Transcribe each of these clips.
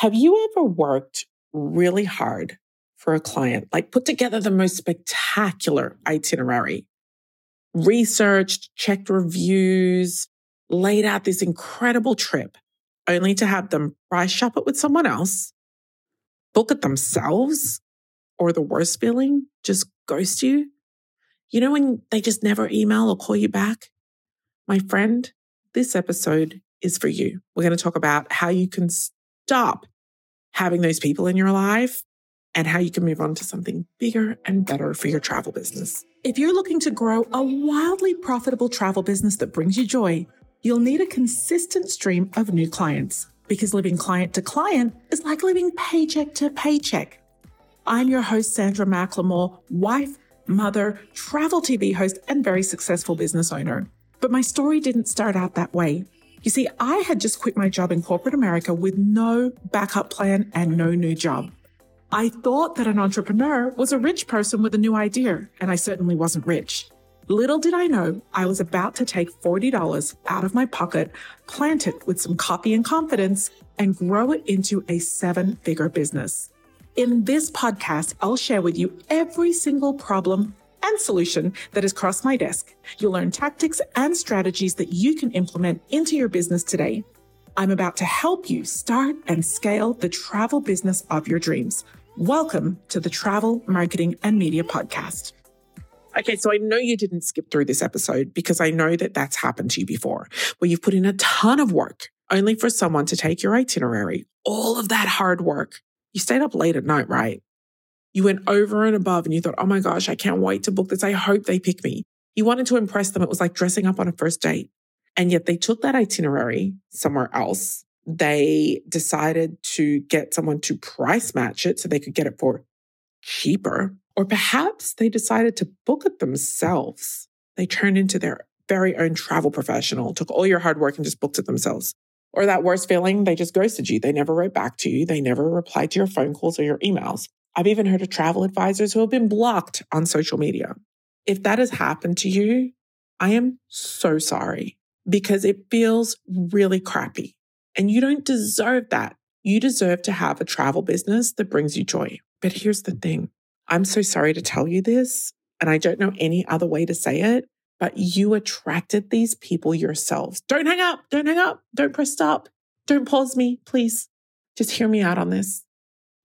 Have you ever worked really hard for a client, like put together the most spectacular itinerary, researched, checked reviews, laid out this incredible trip, only to have them price shop it with someone else, book it themselves, or the worst feeling, just ghost you? You know, when they just never email or call you back? My friend, this episode is for you. We're going to talk about how you can stop having those people in your life and how you can move on to something bigger and better for your travel business. If you're looking to grow a wildly profitable travel business that brings you joy, you'll need a consistent stream of new clients because living client to client is like living paycheck to paycheck. I'm your host, Sandra McLemore, wife, mother, travel TV host, and very successful business owner. But my story didn't start out that way. You see, I had just quit my job in corporate America with no backup plan and no new job. I thought that an entrepreneur was a rich person with a new idea, and I certainly wasn't rich. Little did I know I was about to take $40 out of my pocket, plant it with some copy and confidence, and grow it into a seven figure business. In this podcast, I'll share with you every single problem and solution that has crossed my desk. You'll learn tactics and strategies that you can implement into your business today. I'm about to help you start and scale the travel business of your dreams. Welcome to the Travel, Marketing, and Media Podcast. Okay, so I know you didn't skip through this episode because I know that that's happened to you before, where you've put in a ton of work only for someone to take your itinerary, all of that hard work. You stayed up late at night, right? You went over and above and you thought, oh my gosh, I can't wait to book this. I hope they pick me. You wanted to impress them. It was like dressing up on a first date. And yet they took that itinerary somewhere else. They decided to get someone to price match it so they could get it for cheaper. Or perhaps they decided to book it themselves. They turned into their very own travel professional, took all your hard work and just booked it themselves. Or that worst feeling, they just ghosted you. They never wrote back to you. They never replied to your phone calls or your emails. I've even heard of travel advisors who have been blocked on social media. If that has happened to you, I am so sorry because it feels really crappy and you don't deserve that. You deserve to have a travel business that brings you joy. But here's the thing I'm so sorry to tell you this, and I don't know any other way to say it, but you attracted these people yourselves. Don't hang up. Don't hang up. Don't press stop. Don't pause me, please. Just hear me out on this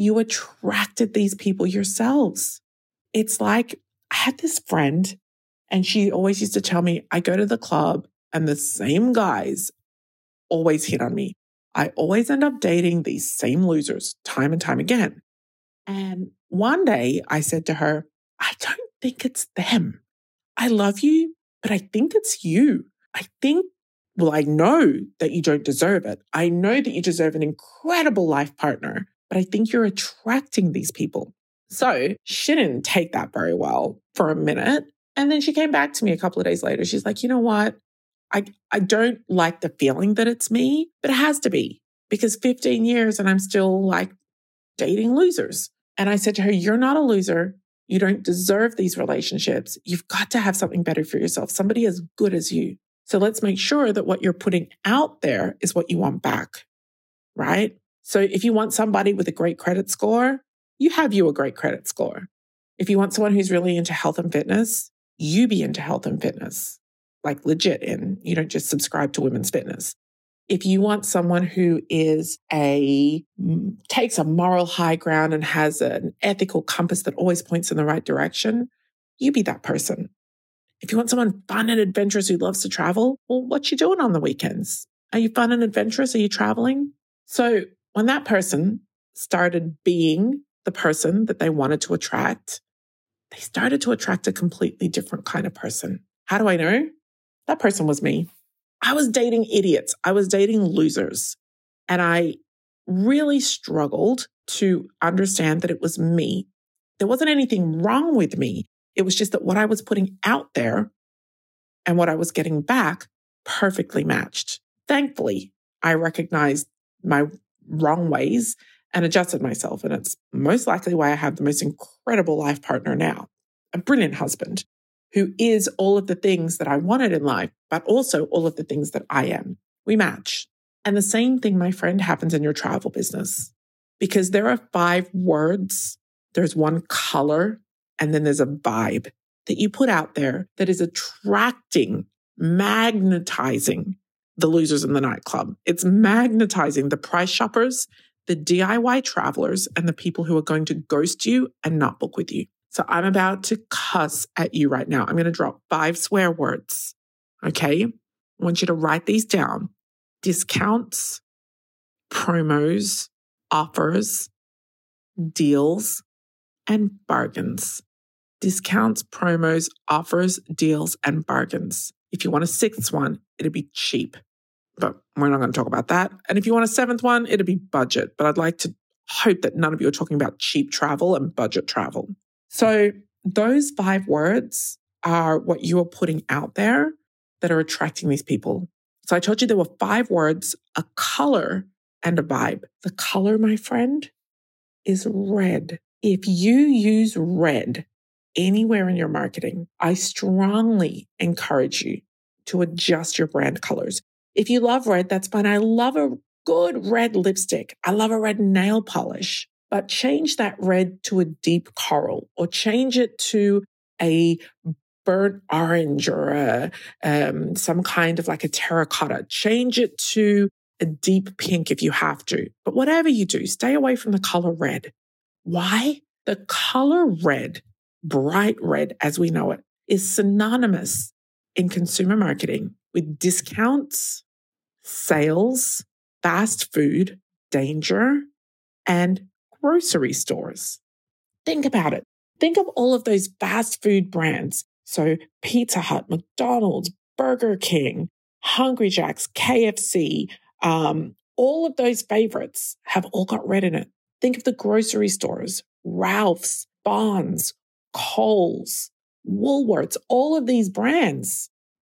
you attracted these people yourselves. It's like I had this friend and she always used to tell me, I go to the club and the same guys always hit on me. I always end up dating these same losers time and time again. And one day I said to her, I don't think it's them. I love you, but I think it's you. I think, well, I know that you don't deserve it. I know that you deserve an incredible life partner but I think you're attracting these people. So she didn't take that very well for a minute. And then she came back to me a couple of days later. She's like, you know what? I, I don't like the feeling that it's me, but it has to be because 15 years and I'm still like dating losers. And I said to her, You're not a loser. You don't deserve these relationships. You've got to have something better for yourself, somebody as good as you. So let's make sure that what you're putting out there is what you want back, right? So if you want somebody with a great credit score, you have you a great credit score. If you want someone who's really into health and fitness, you be into health and fitness, like legit in. You don't just subscribe to women's fitness. If you want someone who is a mm, takes a moral high ground and has an ethical compass that always points in the right direction, you be that person. If you want someone fun and adventurous who loves to travel, well, what you doing on the weekends? Are you fun and adventurous? Are you traveling? So when that person started being the person that they wanted to attract, they started to attract a completely different kind of person. How do I know? That person was me. I was dating idiots. I was dating losers. And I really struggled to understand that it was me. There wasn't anything wrong with me. It was just that what I was putting out there and what I was getting back perfectly matched. Thankfully, I recognized my wrong ways and adjusted myself. And it's most likely why I have the most incredible life partner now, a brilliant husband who is all of the things that I wanted in life, but also all of the things that I am. We match. And the same thing, my friend, happens in your travel business. because there are five words, there's one color, and then there's a vibe that you put out there that is attracting, magnetizing the losers in the nightclub. It's magnetizing the price shoppers, the DIY travelers, and the people who are going to ghost you and not book with you. So I'm about to cuss at you right now. I'm going to drop five swear words. Okay. I want you to write these down discounts, promos, offers, deals, and bargains. Discounts, promos, offers, deals, and bargains. If you want a sixth one, it'd be cheap, but we're not going to talk about that. And if you want a seventh one, it'd be budget. But I'd like to hope that none of you are talking about cheap travel and budget travel. So those five words are what you are putting out there that are attracting these people. So I told you there were five words, a color and a vibe. The color, my friend, is red. If you use red anywhere in your marketing, I strongly encourage you to adjust your brand colors. If you love red, that's fine. I love a good red lipstick. I love a red nail polish but change that red to a deep coral or change it to a burnt orange or a, um, some kind of like a terracotta. Change it to a deep pink if you have to. But whatever you do, stay away from the color red. Why? The color red, bright red as we know it, is synonymous in consumer marketing with discounts, sales, fast food, danger, and grocery stores. Think about it. Think of all of those fast food brands. So Pizza Hut, McDonald's, Burger King, Hungry Jack's, KFC, um, all of those favorites have all got red in it. Think of the grocery stores, Ralph's, Vons, Coles, Woolworths, all of these brands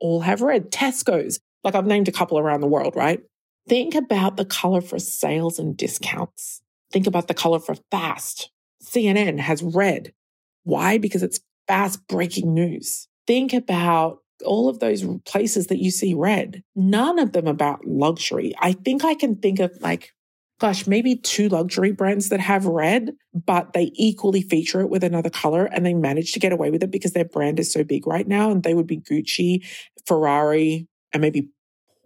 all have red. Tesco's, like I've named a couple around the world, right? Think about the color for sales and discounts. Think about the color for fast. CNN has red. Why? Because it's fast breaking news. Think about all of those places that you see red. None of them about luxury. I think I can think of like, gosh, maybe two luxury brands that have red, but they equally feature it with another color and they manage to get away with it because their brand is so big right now. And they would be Gucci, Ferrari, and maybe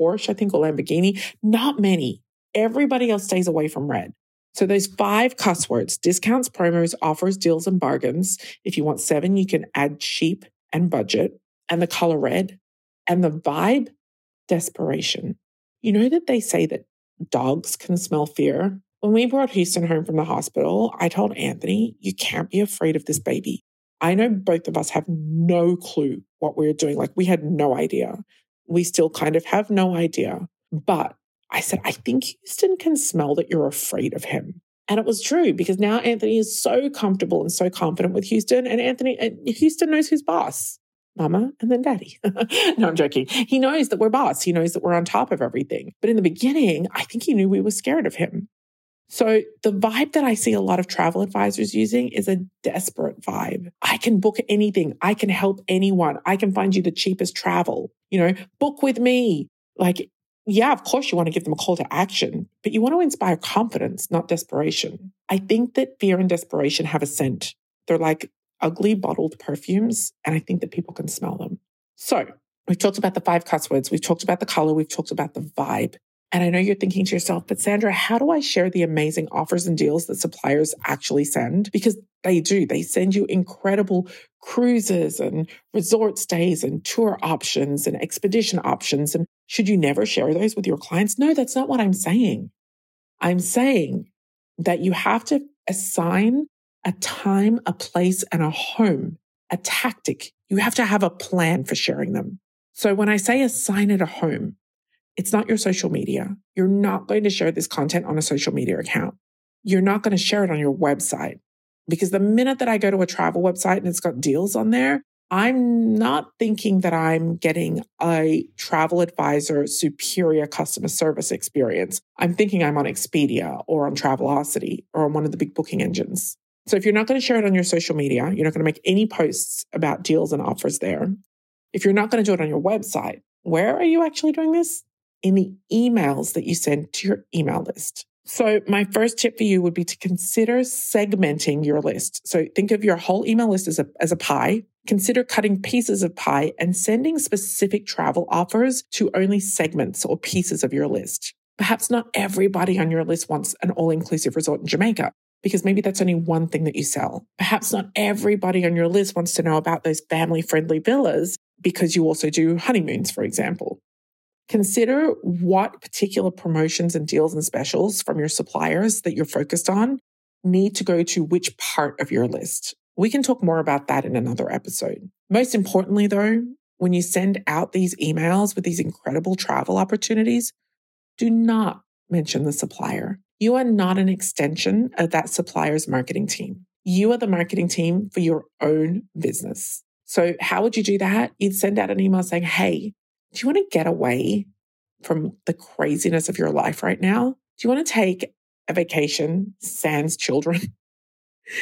Porsche, I think, or Lamborghini. Not many. Everybody else stays away from red. So those five cuss words, discounts, promos, offers, deals, and bargains. If you want seven, you can add cheap and budget and the color red and the vibe, desperation. You know that they say that dogs can smell fear? When we brought Houston home from the hospital, I told Anthony, you can't be afraid of this baby. I know both of us have no clue what we we're doing. Like we had no idea. We still kind of have no idea. But I said, I think Houston can smell that you're afraid of him. And it was true because now Anthony is so comfortable and so confident with Houston. And Anthony, and Houston knows who's boss mama and then daddy. no, I'm joking. He knows that we're boss. He knows that we're on top of everything. But in the beginning, I think he knew we were scared of him. So the vibe that I see a lot of travel advisors using is a desperate vibe. I can book anything. I can help anyone. I can find you the cheapest travel. You know, book with me. Like yeah, of course, you want to give them a call to action, but you want to inspire confidence, not desperation. I think that fear and desperation have a scent. They're like ugly bottled perfumes, and I think that people can smell them. So, we've talked about the five cuss words, we've talked about the color, we've talked about the vibe. And I know you're thinking to yourself, but Sandra, how do I share the amazing offers and deals that suppliers actually send? Because they do. They send you incredible cruises and resort stays and tour options and expedition options. And should you never share those with your clients? No, that's not what I'm saying. I'm saying that you have to assign a time, a place, and a home, a tactic. You have to have a plan for sharing them. So when I say assign it a home, it's not your social media. You're not going to share this content on a social media account. You're not going to share it on your website because the minute that I go to a travel website and it's got deals on there, I'm not thinking that I'm getting a travel advisor superior customer service experience. I'm thinking I'm on Expedia or on Travelocity or on one of the big booking engines. So if you're not going to share it on your social media, you're not going to make any posts about deals and offers there. If you're not going to do it on your website, where are you actually doing this? In the emails that you send to your email list. So, my first tip for you would be to consider segmenting your list. So, think of your whole email list as a, as a pie. Consider cutting pieces of pie and sending specific travel offers to only segments or pieces of your list. Perhaps not everybody on your list wants an all inclusive resort in Jamaica because maybe that's only one thing that you sell. Perhaps not everybody on your list wants to know about those family friendly villas because you also do honeymoons, for example. Consider what particular promotions and deals and specials from your suppliers that you're focused on need to go to which part of your list. We can talk more about that in another episode. Most importantly, though, when you send out these emails with these incredible travel opportunities, do not mention the supplier. You are not an extension of that supplier's marketing team. You are the marketing team for your own business. So, how would you do that? You'd send out an email saying, Hey, do you want to get away from the craziness of your life right now? Do you want to take a vacation sans children?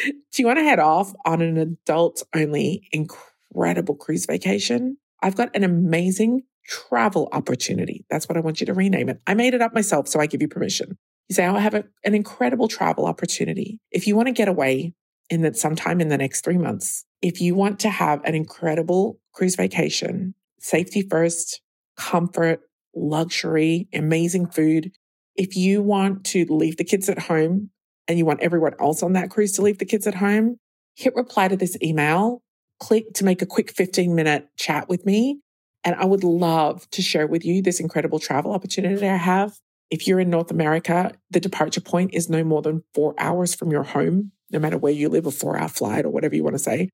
Do you want to head off on an adult only incredible cruise vacation? I've got an amazing travel opportunity. That's what I want you to rename it. I made it up myself, so I give you permission. You say, oh, I have a, an incredible travel opportunity. If you want to get away in that sometime in the next three months, if you want to have an incredible cruise vacation safety first, comfort, luxury, amazing food. If you want to leave the kids at home and you want everyone else on that cruise to leave the kids at home, hit reply to this email, click to make a quick 15 minute chat with me. And I would love to share with you this incredible travel opportunity I have. If you're in North America, the departure point is no more than four hours from your home, no matter where you live, a four hour flight or whatever you want to say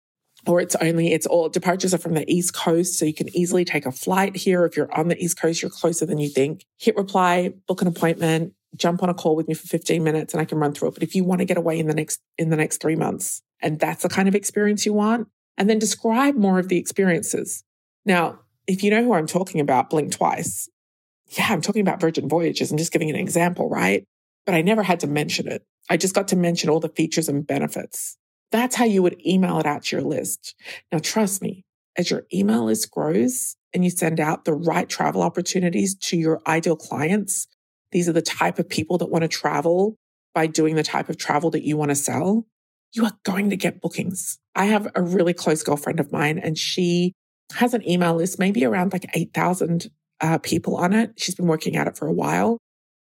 or it's only it's all departures are from the east coast so you can easily take a flight here. If you're on the east coast you're closer than you think. Hit reply book an appointment jump on a call with me for 15 minutes and i can run through it. But if you want to get away in the next in the next three months and that's the kind of experience you want and then describe more of the experiences. Now if you know who i'm talking about blink twice. Yeah i'm talking about virgin voyages. I'm just giving an example right? But i never had to mention it. I just got to mention all the features and benefits that's how you would email it out to your list. Now, trust me, as your email list grows and you send out the right travel opportunities to your ideal clients, these are the type of people that want to travel by doing the type of travel that you want to sell. You are going to get bookings. I have a really close girlfriend of mine and she has an email list, maybe around like 8,000 uh, people on it. She's been working at it for a while.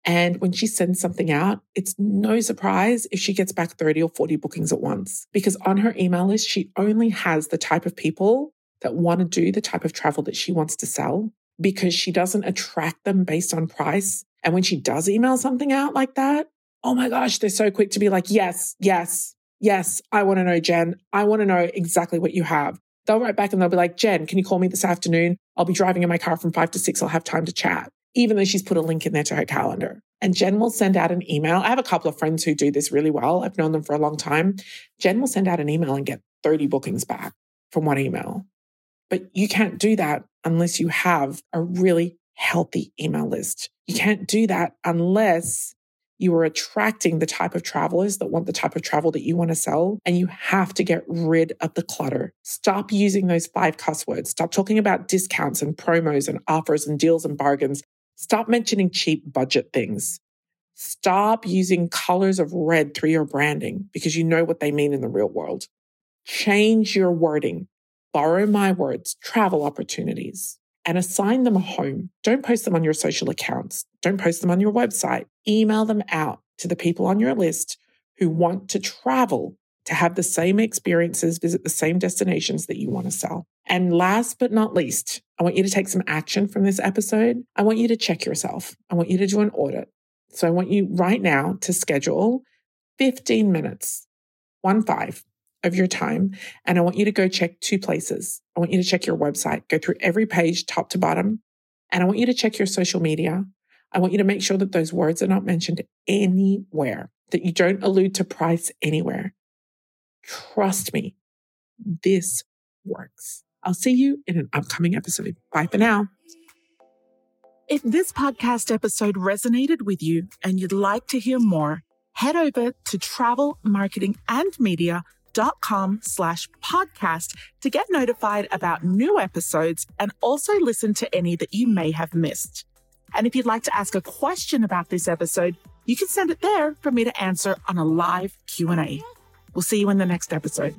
And when she sends something out, it's no surprise if she gets back 30 or 40 bookings at once, because on her email list, she only has the type of people that want to do the type of travel that she wants to sell because she doesn't attract them based on price. And when she does email something out like that, oh my gosh, they're so quick to be like, yes, yes, yes, I want to know, Jen. I want to know exactly what you have. They'll write back and they'll be like, Jen, can you call me this afternoon? I'll be driving in my car from five to six. I'll have time to chat even though she's put a link in there to her calendar. And Jen will send out an email. I have a couple of friends who do this really well. I've known them for a long time. Jen will send out an email and get 30 bookings back from one email. But you can't do that unless you have a really healthy email list. You can't do that unless you are attracting the type of travelers that want the type of travel that you want to sell. And you have to get rid of the clutter. Stop using those five cuss words. Stop talking about discounts and promos and offers and deals and bargains. Stop mentioning cheap budget things. Stop using colors of red through your branding because you know what they mean in the real world. Change your wording. Borrow my words, travel opportunities, and assign them a home. Don't post them on your social accounts. Don't post them on your website. Email them out to the people on your list who want to travel to have the same experiences, visit the same destinations that you want to sell. And last but not least, I want you to take some action from this episode. I want you to check yourself. I want you to do an audit. So I want you right now to schedule 15 minutes, one five of your time. And I want you to go check two places. I want you to check your website, go through every page, top to bottom. And I want you to check your social media. I want you to make sure that those words are not mentioned anywhere, that you don't allude to price anywhere. Trust me, this works. I'll see you in an upcoming episode. Bye for now. If this podcast episode resonated with you and you'd like to hear more, head over to travel marketing and slash podcast to get notified about new episodes and also listen to any that you may have missed. And if you'd like to ask a question about this episode, You can send it there for me to answer on a live Q&A. We'll see you in the next episode.